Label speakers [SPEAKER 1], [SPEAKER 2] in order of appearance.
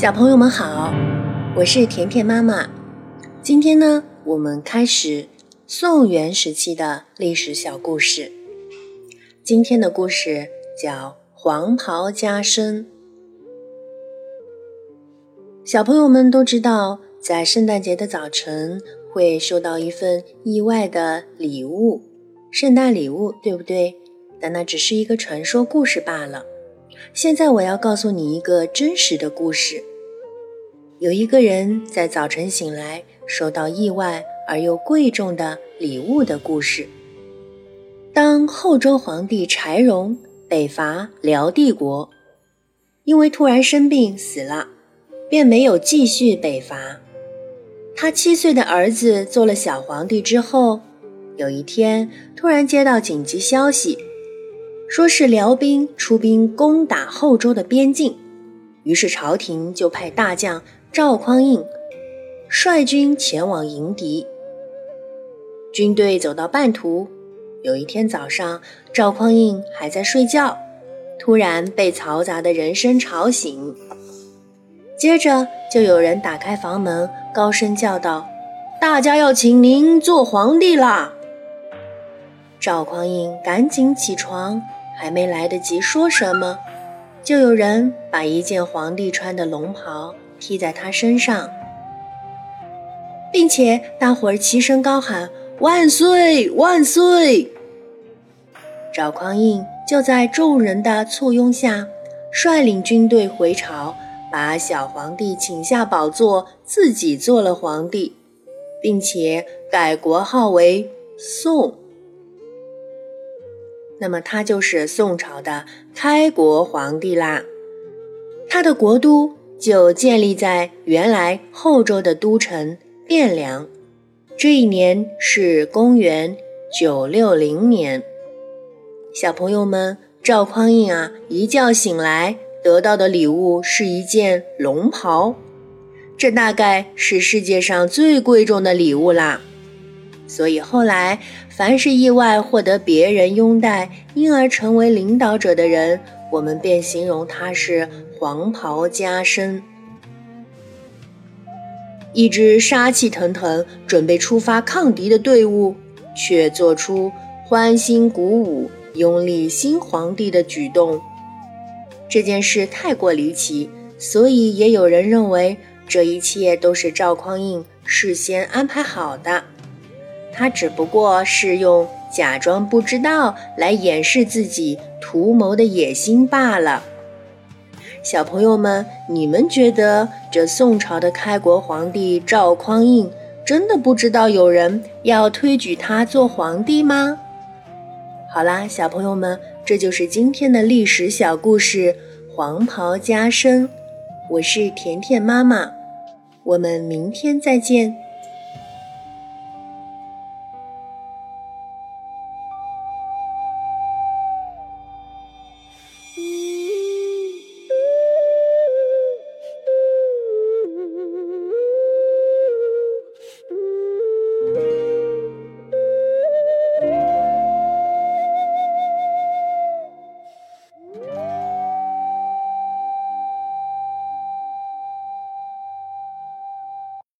[SPEAKER 1] 小朋友们好，我是甜甜妈妈。今天呢，我们开始宋元时期的历史小故事。今天的故事叫《黄袍加身》。小朋友们都知道，在圣诞节的早晨会收到一份意外的礼物，圣诞礼物，对不对？但那只是一个传说故事罢了。现在我要告诉你一个真实的故事。有一个人在早晨醒来，收到意外而又贵重的礼物的故事。当后周皇帝柴荣北伐辽帝国，因为突然生病死了，便没有继续北伐。他七岁的儿子做了小皇帝之后，有一天突然接到紧急消息，说是辽兵出兵攻打后周的边境，于是朝廷就派大将。赵匡胤率军前往迎敌。军队走到半途，有一天早上，赵匡胤还在睡觉，突然被嘈杂的人声吵醒。接着就有人打开房门，高声叫道：“大家要请您做皇帝啦！”赵匡胤赶紧起床，还没来得及说什么，就有人把一件皇帝穿的龙袍。披在他身上，并且大伙儿齐声高喊“万岁万岁”。赵匡胤就在众人的簇拥下，率领军队回朝，把小皇帝请下宝座，自己做了皇帝，并且改国号为宋。那么他就是宋朝的开国皇帝啦，他的国都。就建立在原来后周的都城汴梁。这一年是公元九六零年。小朋友们，赵匡胤啊，一觉醒来得到的礼物是一件龙袍，这大概是世界上最贵重的礼物啦。所以后来，凡是意外获得别人拥戴，因而成为领导者的人，我们便形容他是。黄袍加身，一支杀气腾腾、准备出发抗敌的队伍，却做出欢欣鼓舞、拥立新皇帝的举动。这件事太过离奇，所以也有人认为这一切都是赵匡胤事先安排好的。他只不过是用假装不知道来掩饰自己图谋的野心罢了。小朋友们，你们觉得这宋朝的开国皇帝赵匡胤真的不知道有人要推举他做皇帝吗？好啦，小朋友们，这就是今天的历史小故事《黄袍加身》。我是甜甜妈妈，我们明天再见。